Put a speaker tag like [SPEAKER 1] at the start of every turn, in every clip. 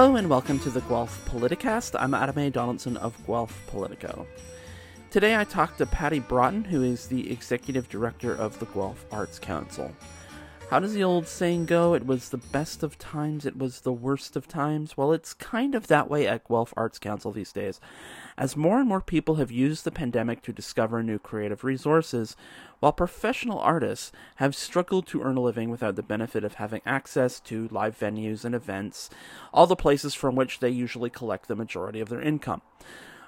[SPEAKER 1] Hello and welcome to the Guelph Politicast. I'm Adam A. Donaldson of Guelph Politico. Today I talked to Patty Broughton, who is the Executive Director of the Guelph Arts Council. How does the old saying go? It was the best of times, it was the worst of times. Well, it's kind of that way at Guelph Arts Council these days. As more and more people have used the pandemic to discover new creative resources, while professional artists have struggled to earn a living without the benefit of having access to live venues and events, all the places from which they usually collect the majority of their income.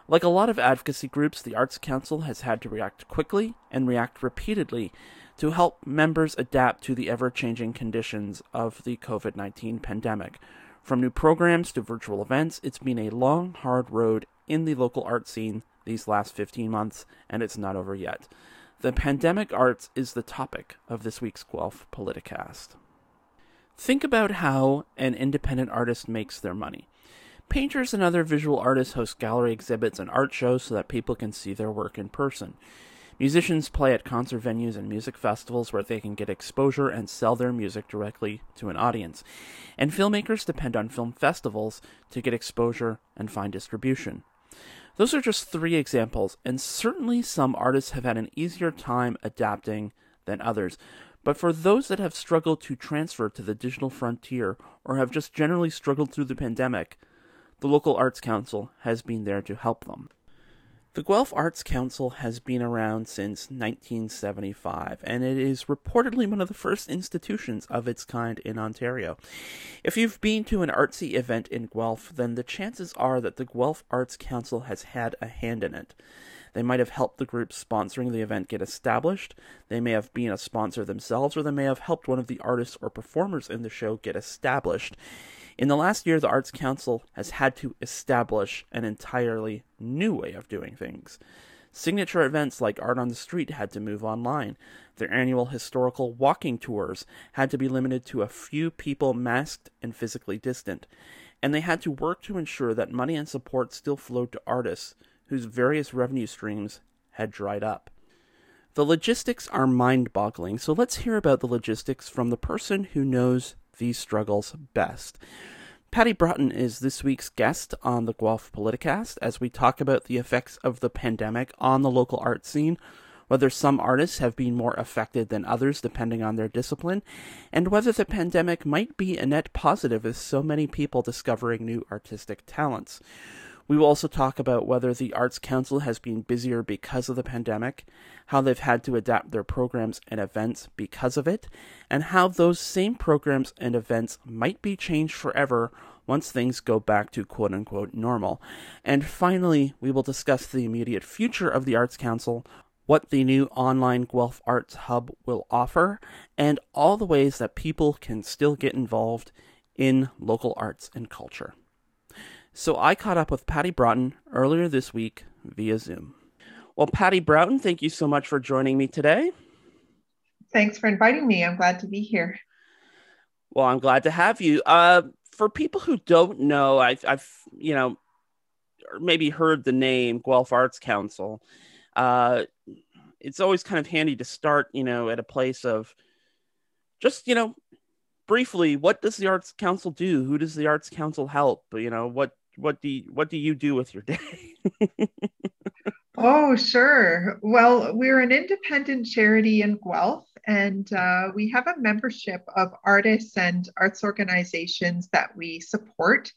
[SPEAKER 1] Like a lot of advocacy groups, the Arts Council has had to react quickly and react repeatedly to help members adapt to the ever changing conditions of the COVID 19 pandemic. From new programs to virtual events, it's been a long, hard road in the local art scene these last 15 months, and it's not over yet. The pandemic arts is the topic of this week's Guelph Politicast. Think about how an independent artist makes their money. Painters and other visual artists host gallery exhibits and art shows so that people can see their work in person. Musicians play at concert venues and music festivals where they can get exposure and sell their music directly to an audience. And filmmakers depend on film festivals to get exposure and find distribution. Those are just three examples, and certainly some artists have had an easier time adapting than others. But for those that have struggled to transfer to the digital frontier or have just generally struggled through the pandemic, the local Arts Council has been there to help them. The Guelph Arts Council has been around since 1975, and it is reportedly one of the first institutions of its kind in Ontario. If you've been to an artsy event in Guelph, then the chances are that the Guelph Arts Council has had a hand in it. They might have helped the group sponsoring the event get established, they may have been a sponsor themselves, or they may have helped one of the artists or performers in the show get established. In the last year, the Arts Council has had to establish an entirely new way of doing things. Signature events like Art on the Street had to move online. Their annual historical walking tours had to be limited to a few people masked and physically distant. And they had to work to ensure that money and support still flowed to artists whose various revenue streams had dried up. The logistics are mind boggling, so let's hear about the logistics from the person who knows these struggles best. Patty Broughton is this week's guest on the Guelph Politicast as we talk about the effects of the pandemic on the local art scene, whether some artists have been more affected than others depending on their discipline, and whether the pandemic might be a net positive with so many people discovering new artistic talents. We will also talk about whether the Arts Council has been busier because of the pandemic, how they've had to adapt their programs and events because of it, and how those same programs and events might be changed forever once things go back to quote unquote normal. And finally, we will discuss the immediate future of the Arts Council, what the new online Guelph Arts Hub will offer, and all the ways that people can still get involved in local arts and culture. So I caught up with Patty Broughton earlier this week via Zoom. Well, Patty Broughton, thank you so much for joining me today.
[SPEAKER 2] Thanks for inviting me. I'm glad to be here.
[SPEAKER 1] Well, I'm glad to have you. Uh, for people who don't know, I've, I've you know, maybe heard the name Guelph Arts Council. Uh, it's always kind of handy to start, you know, at a place of just, you know, briefly, what does the Arts Council do? Who does the Arts Council help? You know, what what do you, what do you do with your day?
[SPEAKER 2] oh, sure. Well, we're an independent charity in Guelph, and uh, we have a membership of artists and arts organizations that we support,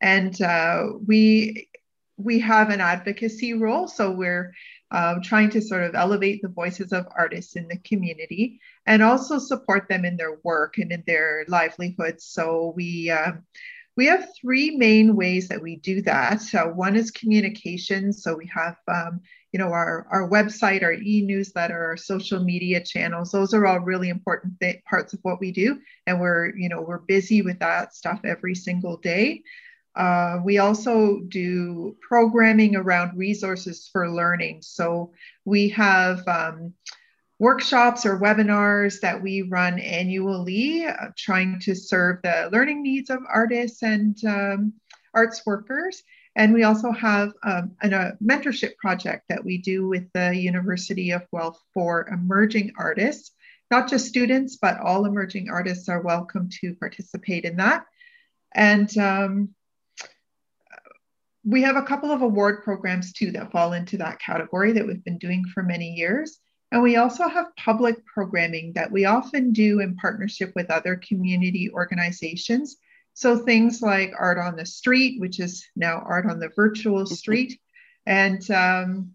[SPEAKER 2] and uh, we we have an advocacy role. So we're uh, trying to sort of elevate the voices of artists in the community and also support them in their work and in their livelihoods. So we um, we have three main ways that we do that. So one is communication. So we have, um, you know, our, our website, our e-newsletter, our social media channels. Those are all really important th- parts of what we do. And we're, you know, we're busy with that stuff every single day. Uh, we also do programming around resources for learning. So we have um, workshops or webinars that we run annually, uh, trying to serve the learning needs of artists and um, arts workers. And we also have um, an, a mentorship project that we do with the University of Guelph for emerging artists. Not just students, but all emerging artists are welcome to participate in that. And um, we have a couple of award programs too that fall into that category that we've been doing for many years. And we also have public programming that we often do in partnership with other community organizations. So things like Art on the Street, which is now Art on the Virtual mm-hmm. Street, and um,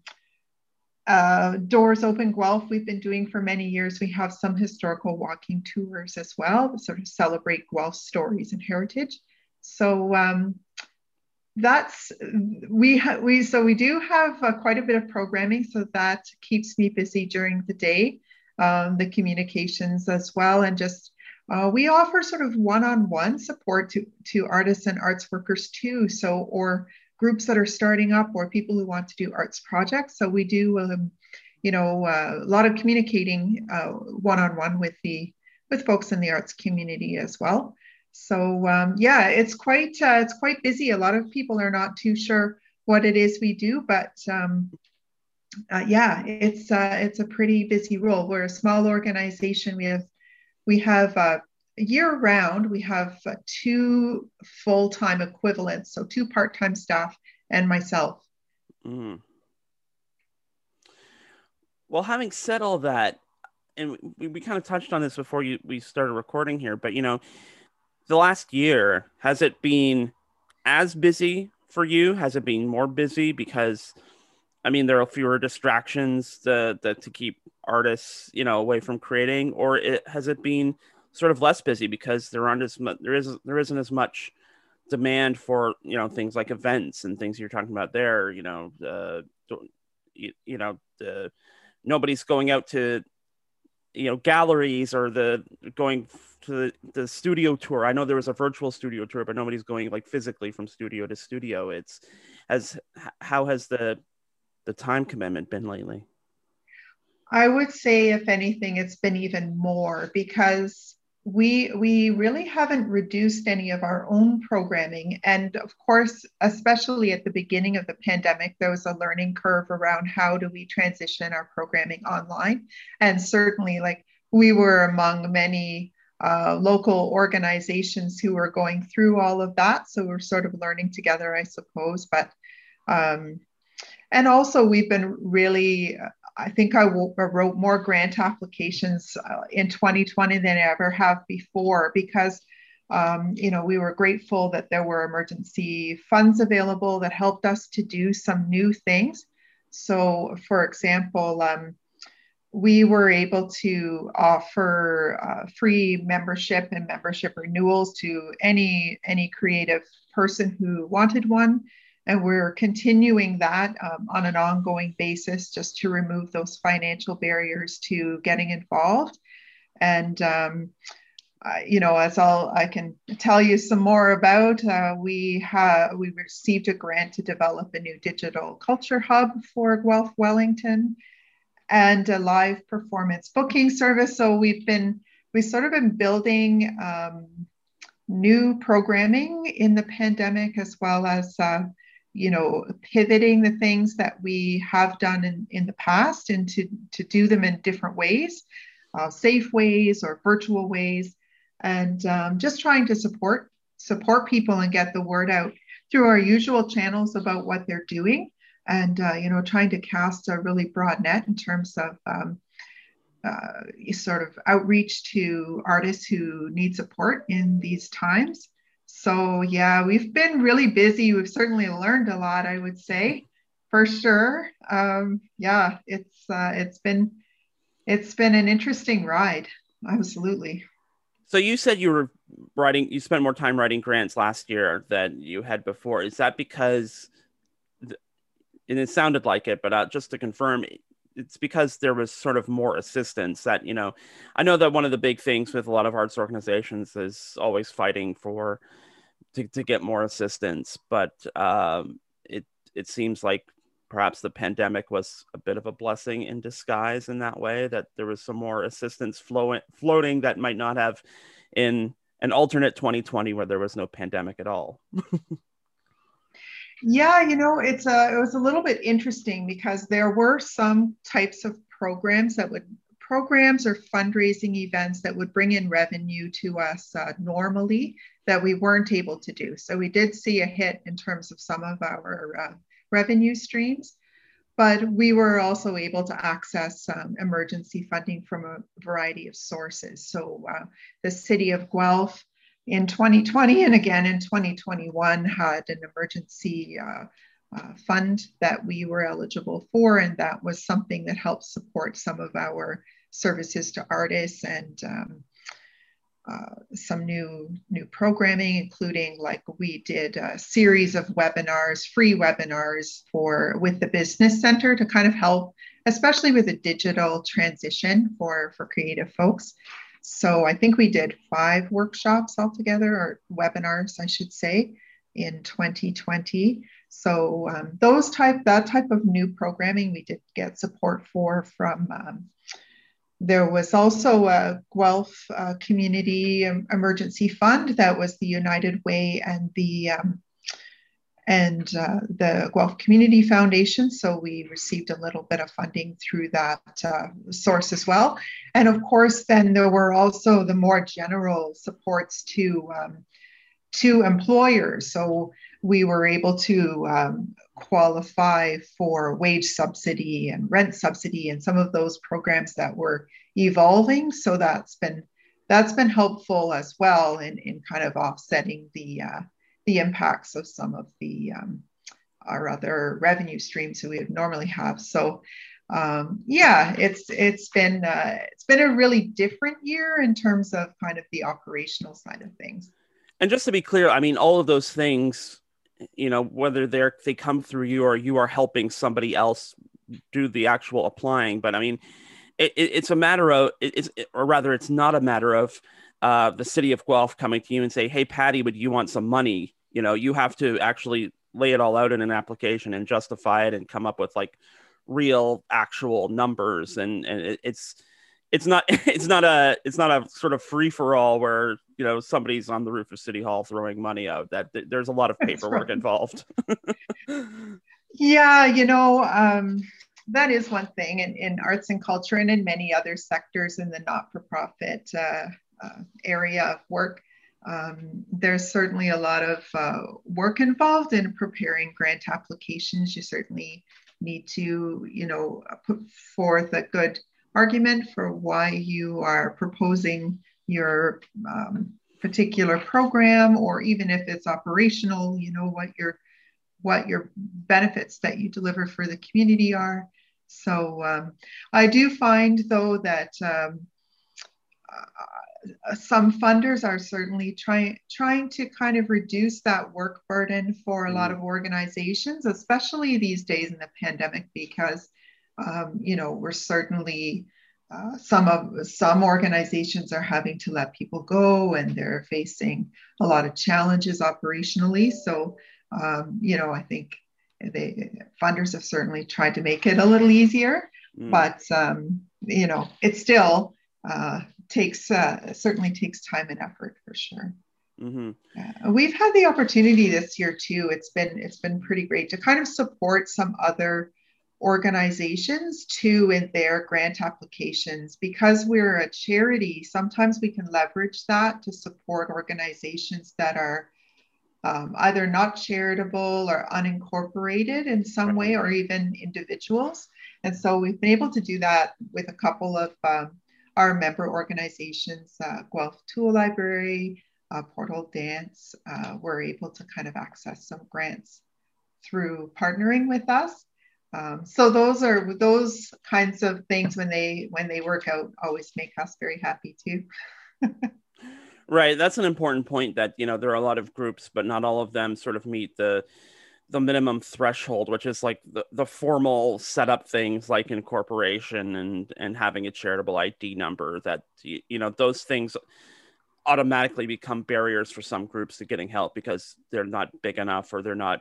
[SPEAKER 2] uh, Doors Open Guelph, we've been doing for many years. We have some historical walking tours as well that sort of celebrate Guelph stories and heritage. So um, that's we ha- we so we do have uh, quite a bit of programming, so that keeps me busy during the day. Um, the communications as well, and just uh, we offer sort of one-on-one support to to artists and arts workers too. So or groups that are starting up or people who want to do arts projects. So we do, um, you know, uh, a lot of communicating uh, one-on-one with the with folks in the arts community as well. So um, yeah, it's quite uh, it's quite busy. A lot of people are not too sure what it is we do, but um, uh, yeah, it's uh, it's a pretty busy role. We're a small organization. We have we have uh, year round we have uh, two full-time equivalents, so two part-time staff and myself. Mm.
[SPEAKER 1] Well, having said all that, and we, we kind of touched on this before you we started recording here, but you know the last year has it been as busy for you? Has it been more busy because I mean there are fewer distractions to, to, to keep artists you know away from creating, or it has it been sort of less busy because there aren't as much there is there isn't as much demand for you know things like events and things you're talking about there you know uh, you, you know the nobody's going out to you know galleries or the going to the, the studio tour. I know there was a virtual studio tour but nobody's going like physically from studio to studio. It's as how has the the time commitment been lately?
[SPEAKER 2] I would say if anything it's been even more because we we really haven't reduced any of our own programming. And of course especially at the beginning of the pandemic there was a learning curve around how do we transition our programming online. And certainly like we were among many uh, local organizations who were going through all of that. So we're sort of learning together i suppose. But um, and also we've been really I think I wrote more grant applications uh, in 2020 than I ever have before because, um, you know, we were grateful that there were emergency funds available that helped us to do some new things. So, for example, um, we were able to offer uh, free membership and membership renewals to any any creative person who wanted one and we're continuing that um, on an ongoing basis just to remove those financial barriers to getting involved. And, um, uh, you know, as I'll, I can tell you some more about, uh, we have, we received a grant to develop a new digital culture hub for Guelph Wellington and a live performance booking service. So we've been, we've sort of been building um, new programming in the pandemic as well as uh, you know pivoting the things that we have done in, in the past and to, to do them in different ways uh, safe ways or virtual ways. And um, just trying to support support people and get the word out through our usual channels about what they're doing and uh, you know trying to cast a really broad net in terms of um, uh, sort of outreach to artists who need support in these times so yeah, we've been really busy. We've certainly learned a lot, I would say, for sure. Um, yeah, it's uh, it's been it's been an interesting ride. Absolutely.
[SPEAKER 1] So you said you were writing. You spent more time writing grants last year than you had before. Is that because? and it sounded like it, but uh, just to confirm, it's because there was sort of more assistance that you know i know that one of the big things with a lot of arts organizations is always fighting for to, to get more assistance. But um, it it seems like perhaps the pandemic was a bit of a blessing in disguise in that way that there was some more assistance flowing floating that might not have in an alternate 2020 where there was no pandemic at all.
[SPEAKER 2] yeah, you know, it's a it was a little bit interesting because there were some types of programs that would programs or fundraising events that would bring in revenue to us uh, normally that we weren't able to do. So we did see a hit in terms of some of our uh, revenue streams, but we were also able to access um, emergency funding from a variety of sources. So uh, the city of Guelph in 2020 and again in 2021 had an emergency uh, uh, fund that we were eligible for, and that was something that helped support some of our services to artists and um, uh, some new new programming, including like we did a series of webinars, free webinars for with the business center to kind of help, especially with a digital transition for for creative folks. So I think we did five workshops altogether, or webinars, I should say, in 2020. So um, those type that type of new programming we did get support for from. Um, there was also a Guelph uh, Community Emergency Fund that was the United Way and the um, and uh, the Guelph Community Foundation. So we received a little bit of funding through that uh, source as well. And of course, then there were also the more general supports to um, to employers. So we were able to um, qualify for wage subsidy and rent subsidy and some of those programs that were evolving. So that's been that's been helpful as well in, in kind of offsetting the uh, the impacts of some of the um, our other revenue streams that we would normally have. So um, yeah, it's it's been uh, it's been a really different year in terms of kind of the operational side of things.
[SPEAKER 1] And just to be clear, I mean, all of those things you know whether they're they come through you or you are helping somebody else do the actual applying. But i mean it, it, it's a matter of it's or rather it's not a matter of uh, the city of guelph coming to you and say hey patty would you want some money? You know you have to actually lay it all out in an application and justify it and come up with like real actual numbers. And and it, it's it's not it's not a it's not a sort of free for all where you know somebody's on the roof of city hall throwing money out. That there's a lot of paperwork right. involved.
[SPEAKER 2] Yeah you know um, that is one thing in, in arts and culture and in many other sectors in the not-for-profit uh, uh, area of work. Um, there's certainly a lot of uh, work involved in preparing grant applications. You certainly need to you know put forth a good argument for why you are proposing your um, particular program or even if it's operational you know what your what your benefits that you deliver for the community are so um, i do find though that um, uh, some funders are certainly trying trying to kind of reduce that work burden for a lot mm. of organizations especially these days in the pandemic because um, you know, we're certainly uh, some of some organizations are having to let people go, and they're facing a lot of challenges operationally. So, um, you know, I think the funders have certainly tried to make it a little easier, mm. but um, you know, it still uh, takes uh, certainly takes time and effort for sure. Mm-hmm. Uh, we've had the opportunity this year too. It's been it's been pretty great to kind of support some other organizations too in their grant applications. Because we're a charity, sometimes we can leverage that to support organizations that are um, either not charitable or unincorporated in some way, or even individuals. And so we've been able to do that with a couple of um, our member organizations, uh, Guelph Tool Library, uh, Portal Dance. Uh, we're able to kind of access some grants through partnering with us. Um, so those are those kinds of things when they when they work out always make us very happy too.
[SPEAKER 1] right, that's an important point. That you know there are a lot of groups, but not all of them sort of meet the the minimum threshold, which is like the, the formal setup things like incorporation and and having a charitable ID number. That you know those things automatically become barriers for some groups to getting help because they're not big enough or they're not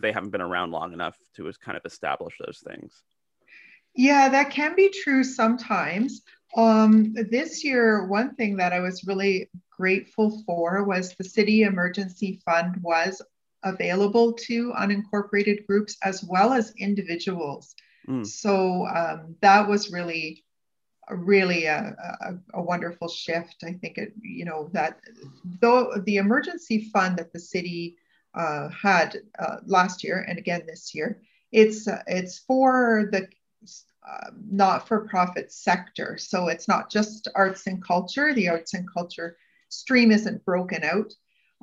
[SPEAKER 1] they haven't been around long enough to kind of establish those things.
[SPEAKER 2] Yeah, that can be true sometimes. Um, this year, one thing that I was really grateful for was the City Emergency Fund was available to unincorporated groups as well as individuals. Mm. So um, that was really really a, a, a, wonderful shift. I think it, you know, that though the emergency fund that the city had uh, last year and again this year, it's uh, it's for the uh, not-for-profit sector. So it's not just arts and culture. The arts and culture stream isn't broken out,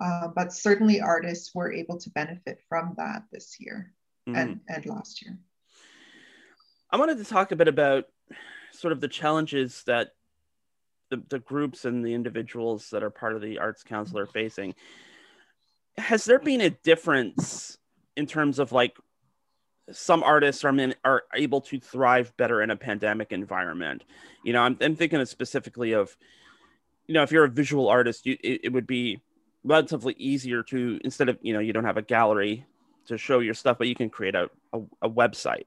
[SPEAKER 2] uh, but certainly artists were able to benefit from that this year mm-hmm. and and last year.
[SPEAKER 1] I wanted to talk a bit about sort of the challenges that the, the groups and the individuals that are part of the arts council are facing has there been a difference in terms of like some artists are are able to thrive better in a pandemic environment? You know i'm, I'm thinking specifically of you know if you're a visual artist you, it, it would be relatively easier to instead of you know you don't have a gallery to show your stuff but you can create a, a, a website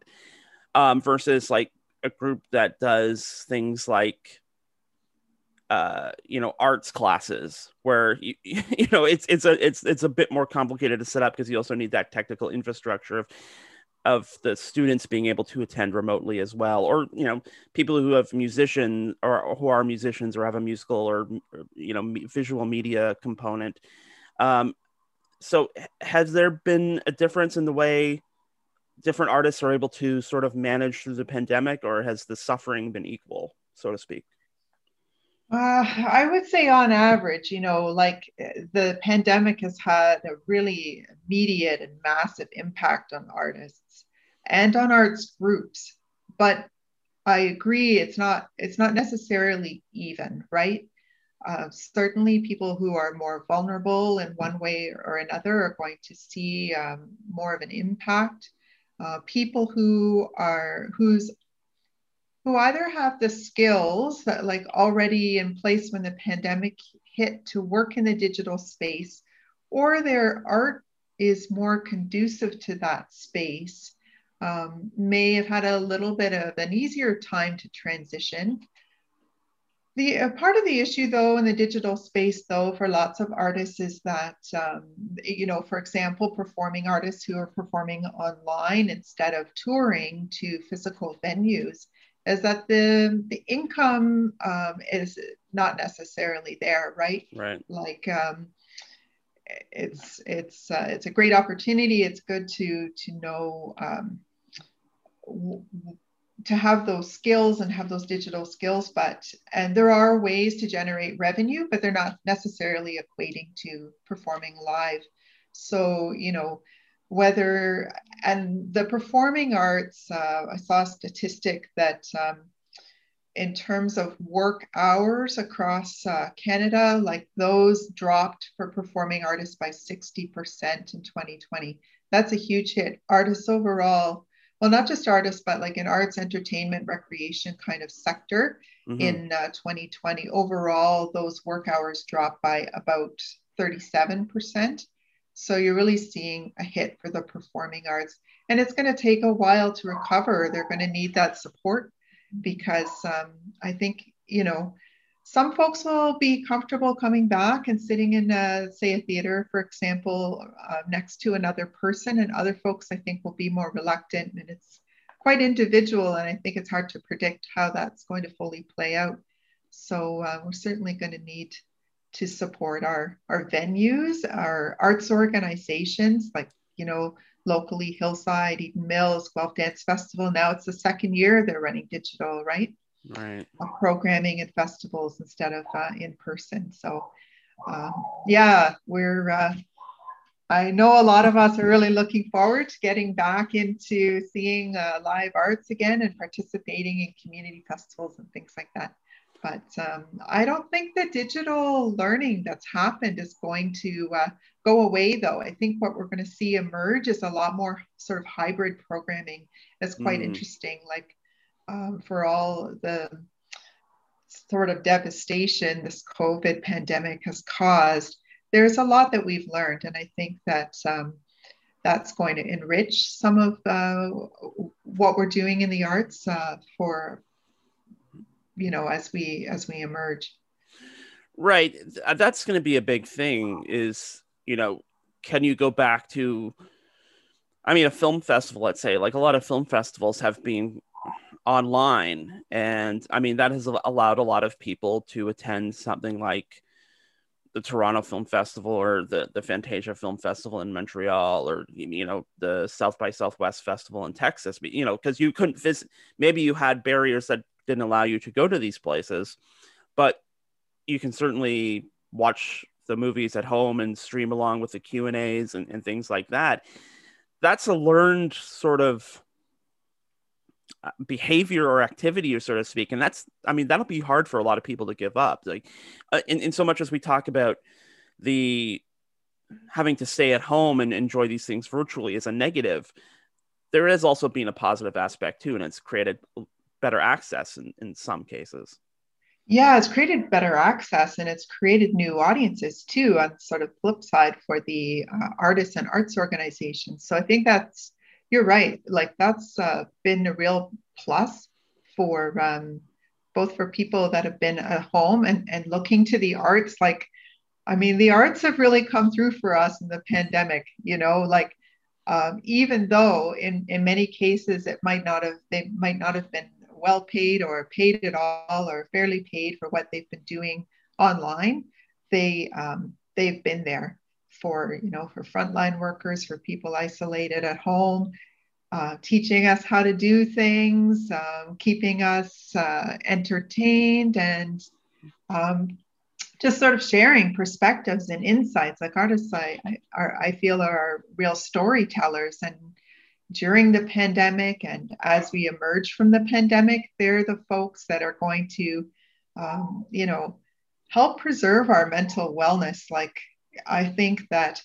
[SPEAKER 1] um, versus like a group that does things like uh you know arts classes where you you know it's it's a it's it's a bit more complicated to set up because you also need that technical infrastructure of of the students being able to attend remotely as well or you know people who have musician or who are musicians or have a musical or you know visual media component um so has there been a difference in the way different artists are able to sort of manage through the pandemic, or has the suffering been equal, so to speak?
[SPEAKER 2] Uh, I would say, on average, you know, like the pandemic has had a really immediate and massive impact on artists and on arts groups. But I agree, it's not it's not necessarily even, right? Uh, certainly, people who are more vulnerable in one way or another are going to see um, more of an impact uh, people who are who's who either have the skills that like already in place when the pandemic hit to work in the digital space or their art is more conducive to that space um, may have had a little bit of an easier time to transition. The uh, part of the issue, though, in the digital space, though, for lots of artists is that, um, you know, for example, performing artists who are performing online instead of touring to physical venues, is that the the income um, is not necessarily there, right?
[SPEAKER 1] Right.
[SPEAKER 2] Like, um, it's it's uh, it's a great opportunity. It's good to to know. Um, w- to have those skills and have those digital skills but and there are ways to generate revenue but they're not necessarily equating to performing live so you know whether and the performing arts uh, i saw a statistic that um, in terms of work hours across uh, canada like those dropped for performing artists by 60% in 2020 that's a huge hit artists overall well, not just artists, but like in arts, entertainment, recreation kind of sector mm-hmm. in uh, 2020. Overall, those work hours dropped by about 37%. So you're really seeing a hit for the performing arts. And it's going to take a while to recover. They're going to need that support because um, I think, you know, some folks will be comfortable coming back and sitting in, a, say, a theater, for example, uh, next to another person, and other folks I think will be more reluctant. And it's quite individual, and I think it's hard to predict how that's going to fully play out. So uh, we're certainly going to need to support our our venues, our arts organizations, like you know locally Hillside, Eden Mills, Guelph Dance Festival. Now it's the second year they're running digital, right?
[SPEAKER 1] right.
[SPEAKER 2] programming at festivals instead of uh, in person. So, uh, yeah, we're. Uh, I know a lot of us are really looking forward to getting back into seeing uh, live arts again and participating in community festivals and things like that. But um, I don't think the digital learning that's happened is going to uh, go away, though. I think what we're going to see emerge is a lot more sort of hybrid programming. That's quite mm. interesting. Like um, for all the sort of devastation this COVID pandemic has caused, there's a lot that we've learned. And I think that um, that's going to enrich some of uh, what we're doing in the arts uh, for, you know, as we as we emerge.
[SPEAKER 1] Right. Uh, that's going to be a big thing is, you know, can you go back to, I mean, a film festival, let's say, like a lot of film festivals have been online. And I mean, that has allowed a lot of people to attend something like the Toronto Film Festival or the, the Fantasia Film Festival in Montreal or, you know, the South by Southwest Festival in Texas, but you know, because you couldn't visit, maybe you had barriers that didn't allow you to go to these places, but you can certainly watch the movies at home and stream along with the Q and A's and things like that. That's a learned sort of uh, behavior or activity so to speak and that's i mean that'll be hard for a lot of people to give up like uh, in, in so much as we talk about the having to stay at home and enjoy these things virtually is a negative there has also been a positive aspect too and it's created better access in, in some cases
[SPEAKER 2] yeah it's created better access and it's created new audiences too on sort of flip side for the uh, artists and arts organizations so i think that's you're right. Like that's uh, been a real plus for um, both for people that have been at home and, and looking to the arts. Like, I mean, the arts have really come through for us in the pandemic, you know, like um, even though in, in many cases it might not have, they might not have been well paid or paid at all or fairly paid for what they've been doing online, they, um, they've been there for you know for frontline workers for people isolated at home uh, teaching us how to do things um, keeping us uh, entertained and um, just sort of sharing perspectives and insights. Like artists i, I, I feel are real storytellers and during the pandemic and as we emerge from the pandemic they're the folks that are going to um, you know help preserve our mental wellness like I think that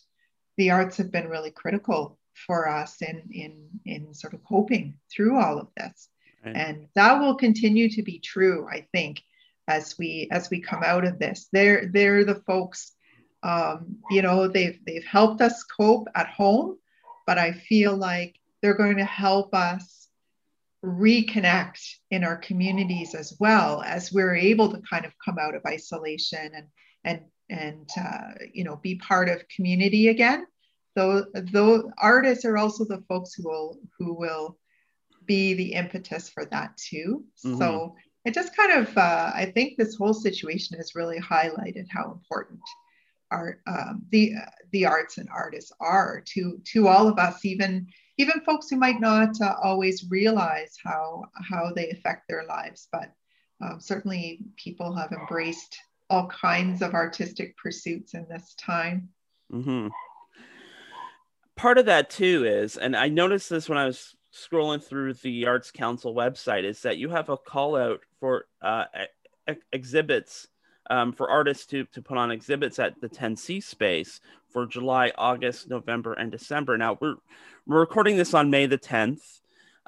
[SPEAKER 2] the arts have been really critical for us in in in sort of coping through all of this. Right. And that will continue to be true, I think, as we as we come out of this. They're they're the folks, um, you know, they've they've helped us cope at home, but I feel like they're going to help us reconnect in our communities as well as we're able to kind of come out of isolation and and and uh, you know be part of community again though though artists are also the folks who will who will be the impetus for that too mm-hmm. so it just kind of uh, i think this whole situation has really highlighted how important art um, the the arts and artists are to to all of us even even folks who might not uh, always realize how how they affect their lives but um, certainly people have embraced all kinds of artistic pursuits in this time.
[SPEAKER 1] Mm-hmm. Part of that too is, and I noticed this when I was scrolling through the Arts Council website, is that you have a call out for uh, ex- exhibits um, for artists to, to put on exhibits at the 10C space for July, August, November, and December. Now we're we're recording this on May the 10th.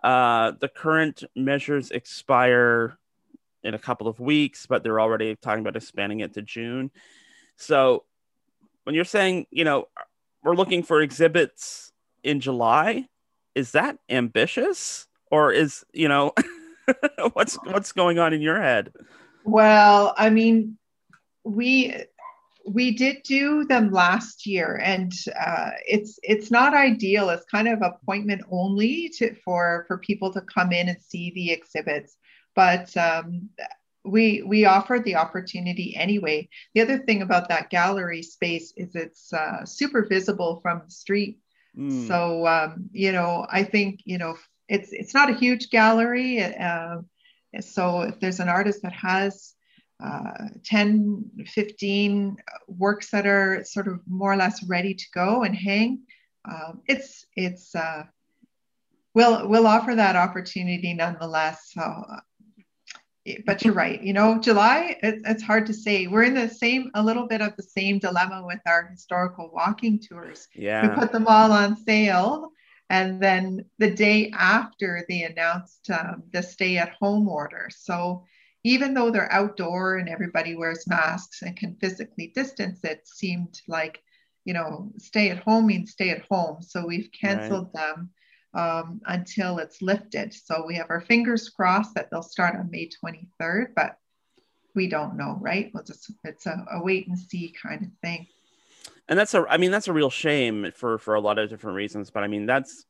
[SPEAKER 1] Uh, the current measures expire in a couple of weeks, but they're already talking about expanding it to June. So when you're saying, you know, we're looking for exhibits in July, is that ambitious or is, you know, what's what's going on in your head?
[SPEAKER 2] Well, I mean, we we did do them last year and uh, it's it's not ideal it's kind of appointment only to for for people to come in and see the exhibits but um, we we offered the opportunity anyway. The other thing about that gallery space is it's uh, super visible from the street. Mm. So um, you know, I think you know it's it's not a huge gallery. Uh, so if there's an artist that has uh, 10, 15 works that are sort of more or less ready to go and hang, um, it's it's uh, we'll we'll offer that opportunity nonetheless. So but you're right. You know, July, it, it's hard to say. We're in the same, a little bit of the same dilemma with our historical walking tours.
[SPEAKER 1] Yeah.
[SPEAKER 2] We put them all on sale. And then the day after, they announced um, the stay at home order. So even though they're outdoor and everybody wears masks and can physically distance, it seemed like, you know, stay at home means stay at home. So we've canceled right. them um, until it's lifted. So we have our fingers crossed that they'll start on May 23rd, but we don't know, right? Well, it's, it's a, a wait and see kind of thing.
[SPEAKER 1] And that's a, I mean, that's a real shame for for a lot of different reasons. But I mean, that's,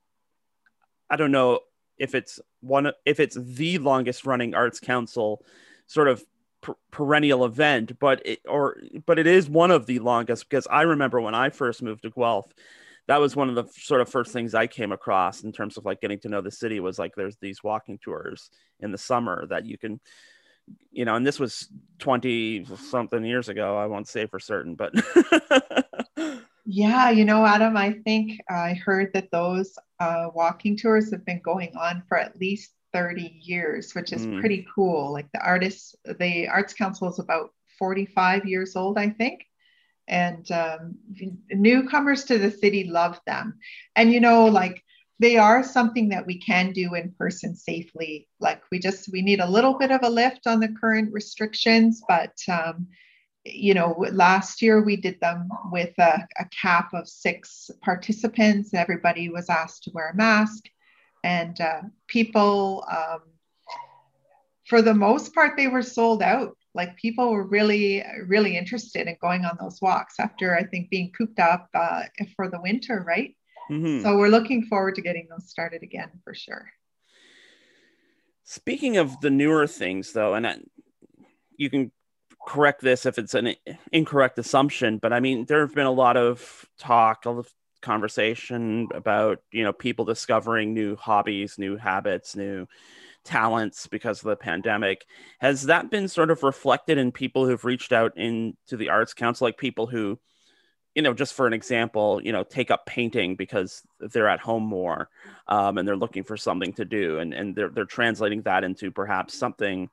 [SPEAKER 1] I don't know if it's one if it's the longest running arts council sort of per- perennial event but it or but it is one of the longest because i remember when i first moved to guelph that was one of the sort of first things i came across in terms of like getting to know the city was like there's these walking tours in the summer that you can you know and this was 20 something years ago i won't say for certain but
[SPEAKER 2] Yeah, you know, Adam, I think I heard that those uh, walking tours have been going on for at least 30 years, which is mm. pretty cool. Like the artists, the Arts Council is about 45 years old, I think. And um, newcomers to the city love them. And, you know, like they are something that we can do in person safely. Like we just, we need a little bit of a lift on the current restrictions, but um, you know, last year we did them with a, a, cap of six participants. Everybody was asked to wear a mask, and uh, people, um, for the most part, they were sold out. Like people were really, really interested in going on those walks after I think being cooped up uh, for the winter, right? Mm-hmm. So we're looking forward to getting those started again for sure.
[SPEAKER 1] Speaking of the newer things, though, and I, you can correct this if it's an incorrect assumption, but I mean, there have been a lot of talk, a lot of conversation about, you know, people discovering new hobbies, new habits, new talents because of the pandemic. Has that been sort of reflected in people who've reached out into the Arts Council, like people who, you know, just for an example, you know, take up painting because they're at home more um, and they're looking for something to do, and and they're they're translating that into perhaps something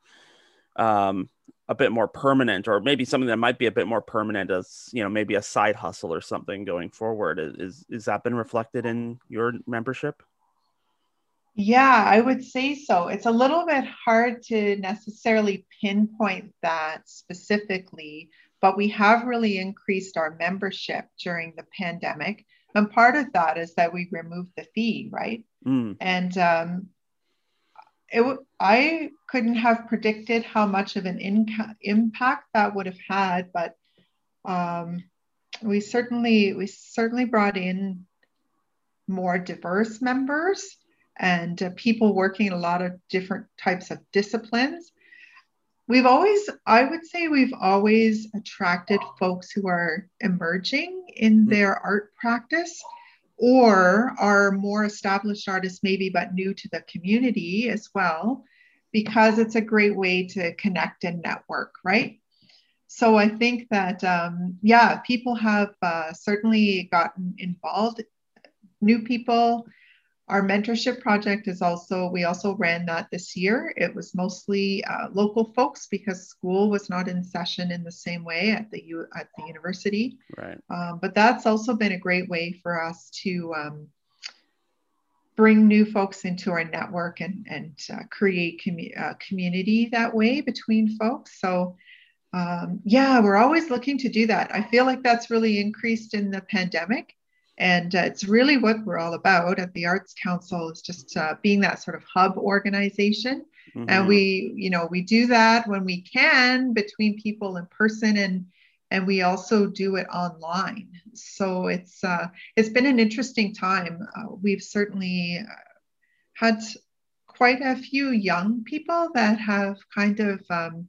[SPEAKER 1] um, a bit more permanent or maybe something that might be a bit more permanent as you know maybe a side hustle or something going forward. Is is that been reflected in your membership?
[SPEAKER 2] Yeah i would say so. It's a little bit hard to necessarily pinpoint that specifically but we have really increased our membership during the pandemic. And part of that is that we removed the fee right? Mm. and um, it I couldn't have predicted how much of an inca- impact that would have had, but um, we certainly we certainly brought in more diverse members and uh, people working in a lot of different types of disciplines. We've always, I would say, we've always attracted folks who are emerging in mm-hmm. their art practice or are more established artists, maybe, but new to the community as well, because it's a great way to connect and network, right? So I think that, um, yeah, people have uh, certainly gotten involved, new people our mentorship project is also, we also ran that this year. It was mostly uh, local folks because school was not in session in the same way at the, U, at the university.
[SPEAKER 1] Right.
[SPEAKER 2] Um, but that's also been a great way for us to um, bring new folks into our network and, and uh, create commu- uh, community that way between folks. So um, yeah, we're always looking to do that. I feel like that's really increased in the pandemic. And uh, it's really what we're all about at the Arts Council is just uh, being that sort of hub organization. Mm-hmm. And we, you know, we do that when we can between people in person and and we also do it online. So it's uh, it's been an interesting time. Uh, we've certainly uh, had quite a few young people that have kind of um,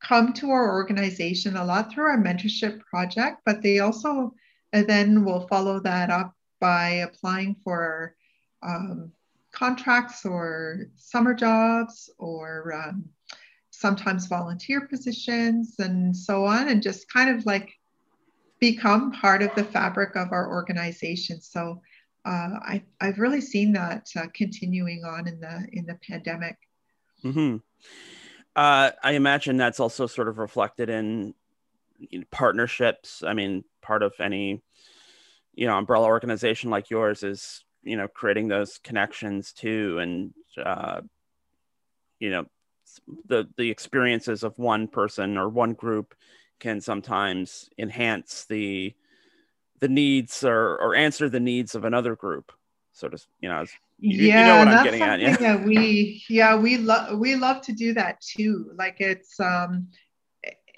[SPEAKER 2] come to our organization a lot through our mentorship project, but they also and then we'll follow that up by applying for um, contracts or summer jobs or um, sometimes volunteer positions and so on, and just kind of like become part of the fabric of our organization. So uh, I, I've really seen that uh, continuing on in the in the pandemic.
[SPEAKER 1] Mm-hmm. Uh, I imagine that's also sort of reflected in you know, partnerships. I mean, part of any you know umbrella organization like yours is you know creating those connections too, and uh, you know the the experiences of one person or one group can sometimes enhance the the needs or or answer the needs of another group sort of you know
[SPEAKER 2] you, yeah you know that's something at, yeah. that we yeah we love we love to do that too like it's um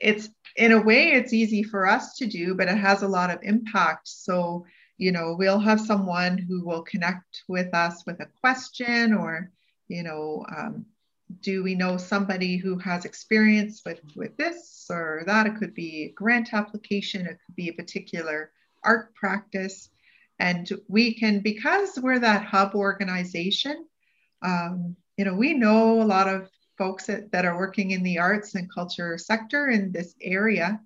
[SPEAKER 2] it's in a way it's easy for us to do but it has a lot of impact so you know we'll have someone who will connect with us with a question or you know, um, do we know somebody who has experience with, with this or that? It could be grant application, it could be a particular art practice. And we can, because we're that hub organization, um, you know, we know a lot of folks that, that are working in the arts and culture sector in this area.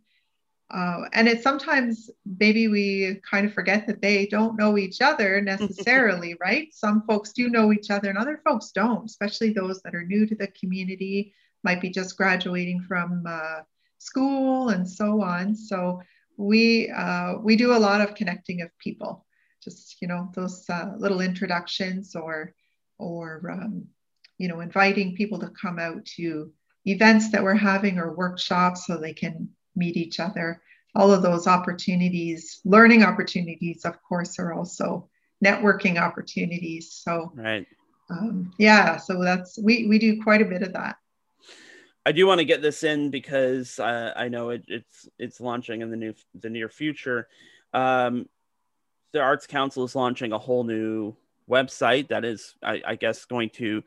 [SPEAKER 2] Uh, and it's sometimes maybe we kind of forget that they don't know each other necessarily, right? Some folks do know each other and other folks don't, especially those that are new to the community, might be just graduating from uh, school and so on. So we uh, we do a lot of connecting of people, just you know those uh, little introductions or or um, you know inviting people to come out to events that we're having or workshops so they can meet each other. All of those opportunities, learning opportunities, of course, are also networking opportunities. So,
[SPEAKER 1] right.
[SPEAKER 2] Um, yeah, so that's we we do quite a bit of that.
[SPEAKER 1] I do want to get this in because uh, I know it, it's it's launching in the new the near future. Um, the Arts Council is launching a whole new website that is, I, I guess, going to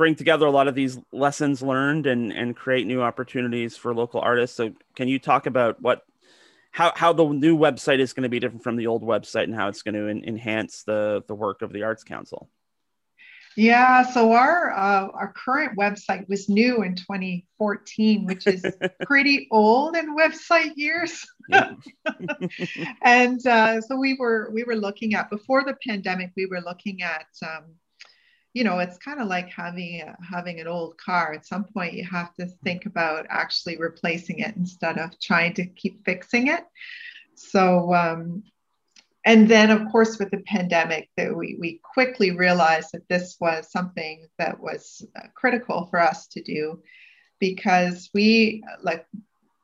[SPEAKER 1] bring together a lot of these lessons learned and and create new opportunities for local artists. So can you talk about what how how the new website is going to be different from the old website and how it's going to en- enhance the the work of the Arts Council?
[SPEAKER 2] Yeah, so our uh, our current website was new in 2014, which is pretty old in website years. and uh, so we were we were looking at before the pandemic, we were looking at um, you know it's kind of like having a, having an old car. At some point you have to think about actually replacing it instead of trying to keep fixing it. So um, and then of course with the pandemic that we, we quickly realized that this was something that was uh, critical for us to do because we like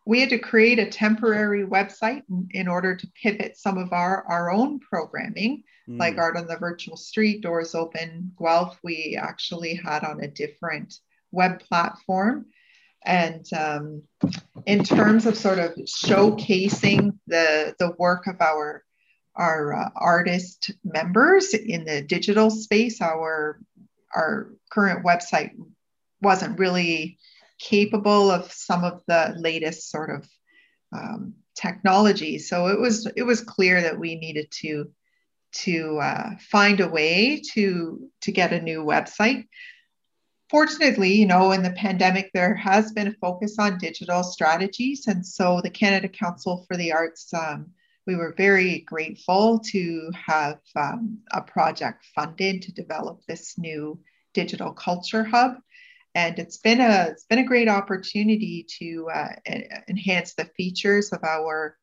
[SPEAKER 2] we had to create a temporary website in, in order to pivot some of our, our own programming mm. like art on the virtual street doors open guelph we actually had on a different web platform and um, in terms of sort of showcasing the the work of our our uh, artist members in the digital space our our current website wasn't really capable of some of the latest sort of um, technology. So it was it was clear that we needed to to uh, find a way to to get a new website. Fortunately you know in the pandemic there has been a focus on digital strategies. And so the canada council for the arts um, we were very grateful to have um, a project funded to develop this new digital culture hub and it's been a it's been a great opportunity to uh, enhance the features of our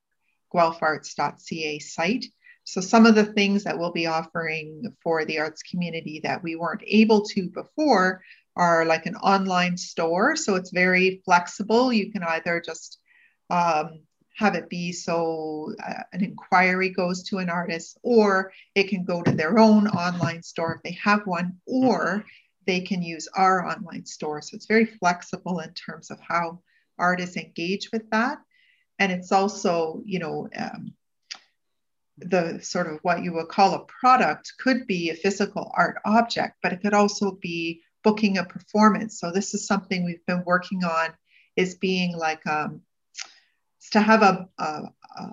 [SPEAKER 2] guelpharts.ca site so some of the things that we'll be offering for the arts community that we weren't able to before are like an online store. So it's very flexible. You can either just um, have it be so uh, an inquiry goes to an artist, or it can go to their own online store if they have one, or they can use our online store. So it's very flexible in terms of how artists engage with that. And it's also, you know, um, the sort of what you would call a product could be a physical art object, but it could also be booking a performance. So this is something we've been working on is being like um, to have a, a, a,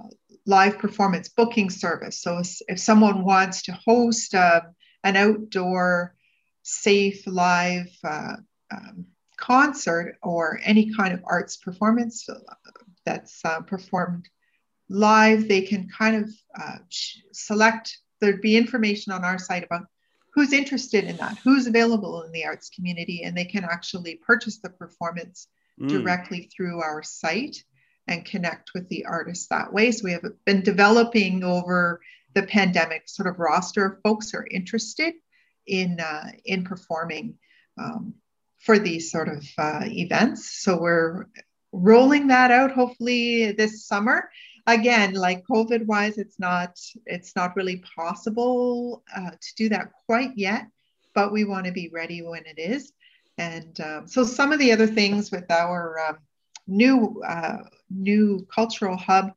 [SPEAKER 2] live performance booking service. So if someone wants to host a, um, an outdoor safe live uh, um, concert or any kind of arts performance uh, that's uh, performed live, they can kind of uh, select, there'd be information on our site about who's interested in that, who's available in the arts community, and they can actually purchase the performance mm. directly through our site and connect with the artist that way. So we have been developing over the pandemic sort of roster of folks who are interested in uh, in performing um, for these sort of uh, events. So we're rolling that out hopefully this summer. Again like covid wise it's not it's not really possible uh, to do that quite yet but we want to be ready when it is. And um, so some of the other things with our um, new uh, new cultural hub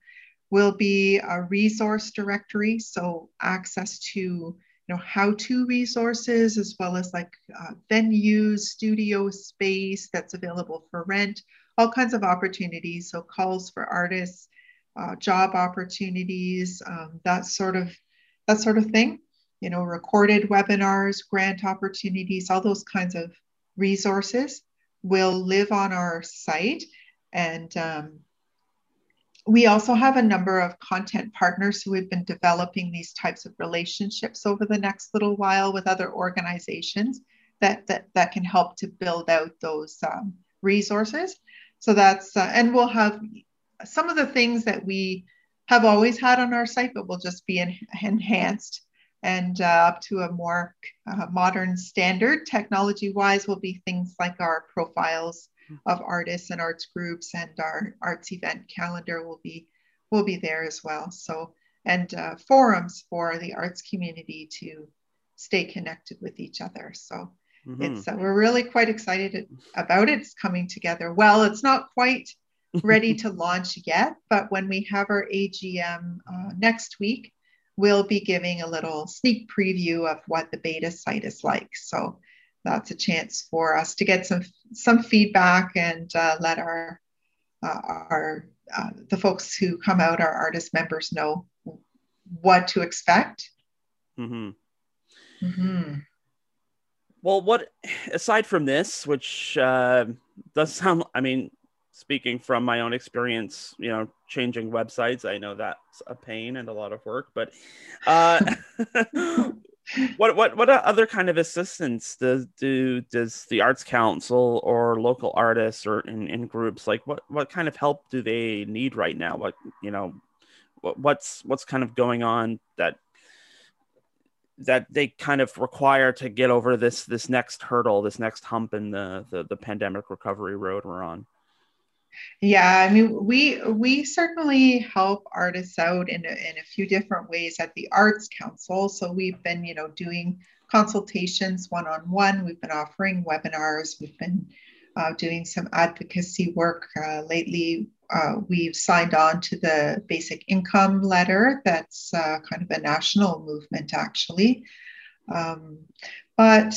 [SPEAKER 2] will be a resource directory. So access to you know how-to resources as well as like uh, venues studio space that's available for rent all kinds of opportunities. So calls for artists uh, job opportunities um, that sort of that sort of thing. You know recorded webinars grant opportunities all those kinds of resources will live on our site. And um, we also have a number of content partners who have been developing these types of relationships over the next little while with other organizations that that, that can help to build out those um, resources. So that's uh, and we'll have some of the things that we have always had on our site, but will just be en- enhanced and uh, up to a more uh, modern standard. Technology wise, will be things like our profiles of artists and arts groups and our arts event calendar will be will be there as well. So and uh, forums for the arts community to stay connected with each other. So mm-hmm. it's uh, we're really quite excited about it. It's coming together well. It's not quite ready to launch yet but when we have our agm uh, next week we'll be giving a little sneak preview of what the beta site is like. So that's a chance for us to get some some feedback and uh, let our uh, our uh, the folks who come out, our artist members, know what to expect.
[SPEAKER 1] Mm-hmm. Mm-hmm. Well, what aside from this, which uh, does sound, I mean, speaking from my own experience, you know, changing websites, I know that's a pain and a lot of work, but uh, what what what other kind of assistance does do does the arts council or local artists or in, in groups like what what kind of help do they need right now? What you know what, what's what's kind of going on that that they kind of require to get over this this next hurdle this next hump in the the, the pandemic recovery road we're on
[SPEAKER 2] yeah, I mean, we we certainly help artists out in a, in a few different ways at the Arts Council. So we've been, you know, doing consultations one on one. We've been offering webinars. We've been uh, doing some advocacy work uh, lately. Uh, we've signed on to the basic income letter. That's uh, kind of a national movement, actually. Um, but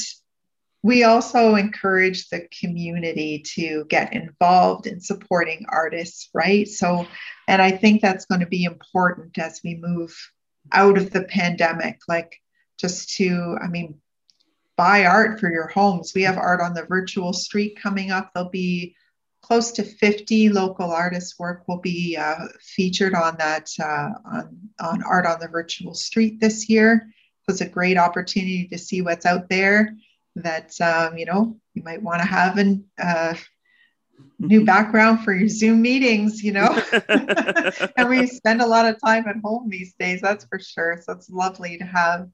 [SPEAKER 2] we also encourage the community to get involved in supporting artists, right? So, and I think that's going to be important as we move out of the pandemic, like just to, I mean, buy art for your homes. We have art on the virtual street coming up. There'll be close to 50 local artists' work will be uh, featured on that uh, on, on art on the virtual street this year. It was a great opportunity to see what's out there that um, you know you might want to have a uh, new background for your Zoom meetings, you know. and we spend a lot of time at home these days, that's for sure. So it's lovely to have,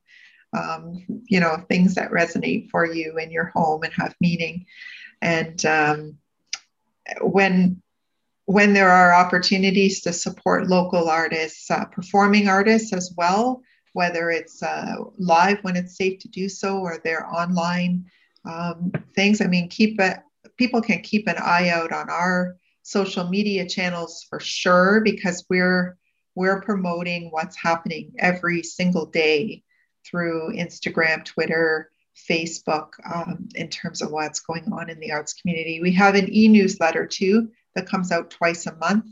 [SPEAKER 2] um, you know, things that resonate for you in your home and have meaning. And um, when when there are opportunities to support local artists, uh, performing artists as well, whether it's uh, live when it's safe to do so or they're online um, things. I mean, keep it, people can keep an eye out on our social media channels for sure because we're we're promoting what's happening every single day through Instagram, Twitter, Facebook um, in terms of what's going on in the arts community. We have an e newsletter too that comes out twice a month.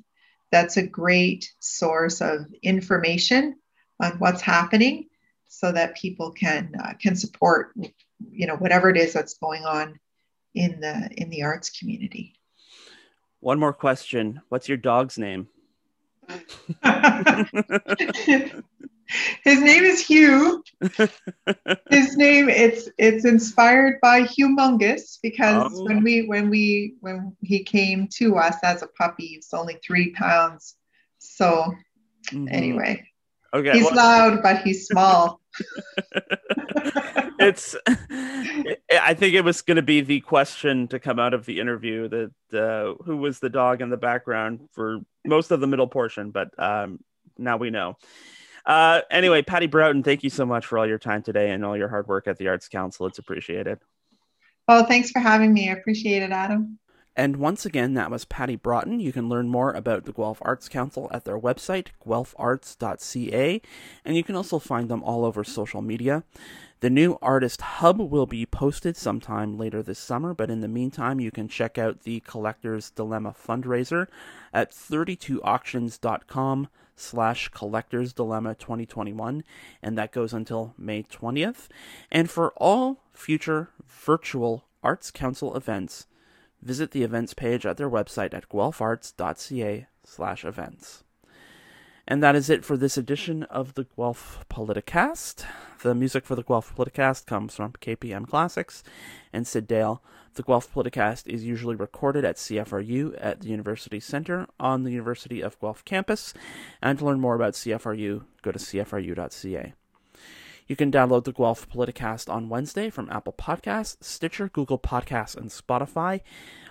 [SPEAKER 2] That's a great source of information on what's happening so that people can uh, can support you know whatever it is that's going on in the in the arts community.
[SPEAKER 1] One more question. What's your dog's name?
[SPEAKER 2] His name is hugh. His name it's it's inspired by humongous because oh. when we when we when he came to us as a puppy he was only three pounds. So mm-hmm. anyway Okay. He's well, loud, but he's small.
[SPEAKER 1] it's. I think it was going to be the question to come out of the interview that uh, who was the dog in the background for most of the middle portion, but um, now we know. Uh, anyway, Patty Broughton, thank you so much for all your time today and all your hard work at the Arts Council. It's appreciated.
[SPEAKER 2] Well, thanks for having me. I appreciate it, Adam.
[SPEAKER 1] And once again, that was Patty Broughton. You can learn more about the Guelph Arts Council at their website, guelpharts.ca, and you can also find them all over social media. The new Artist Hub will be posted sometime later this summer, but in the meantime, you can check out the Collector's Dilemma fundraiser at 32auctions.com slash collectors dilemma 2021 and that goes until may 20th and for all future virtual arts council events visit the events page at their website at guelpharts.ca slash events and that is it for this edition of the Guelph Politicast. The music for the Guelph Politicast comes from KPM Classics and Sid Dale. The Guelph Politicast is usually recorded at CFRU at the University Center on the University of Guelph campus. And to learn more about CFRU, go to cfru.ca. You can download the Guelph Politicast on Wednesday from Apple Podcasts, Stitcher, Google Podcasts, and Spotify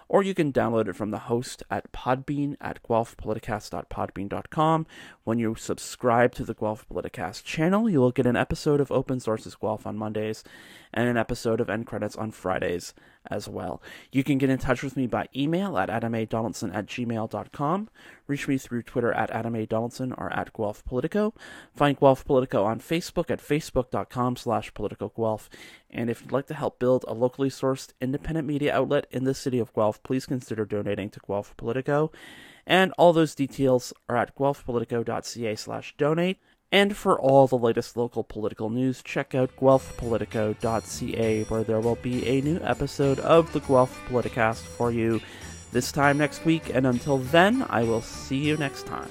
[SPEAKER 1] or you can download it from the host at Podbean at guelphpoliticast.podbean.com. When you subscribe to the Guelph Politicast channel, you will get an episode of Open Sources Guelph on Mondays and an episode of End Credits on Fridays as well. You can get in touch with me by email at adamadonaldson at gmail.com. Reach me through Twitter at adamadonaldson or at Guelph Politico. Find Guelph Politico on Facebook at facebook.com slash politicoguelph. And if you'd like to help build a locally sourced independent media outlet in the city of Guelph, please consider donating to Guelph Politico. And all those details are at guelphpolitico.ca slash donate. And for all the latest local political news, check out guelphpolitico.ca, where there will be a new episode of the Guelph Politicast for you this time next week. And until then, I will see you next time.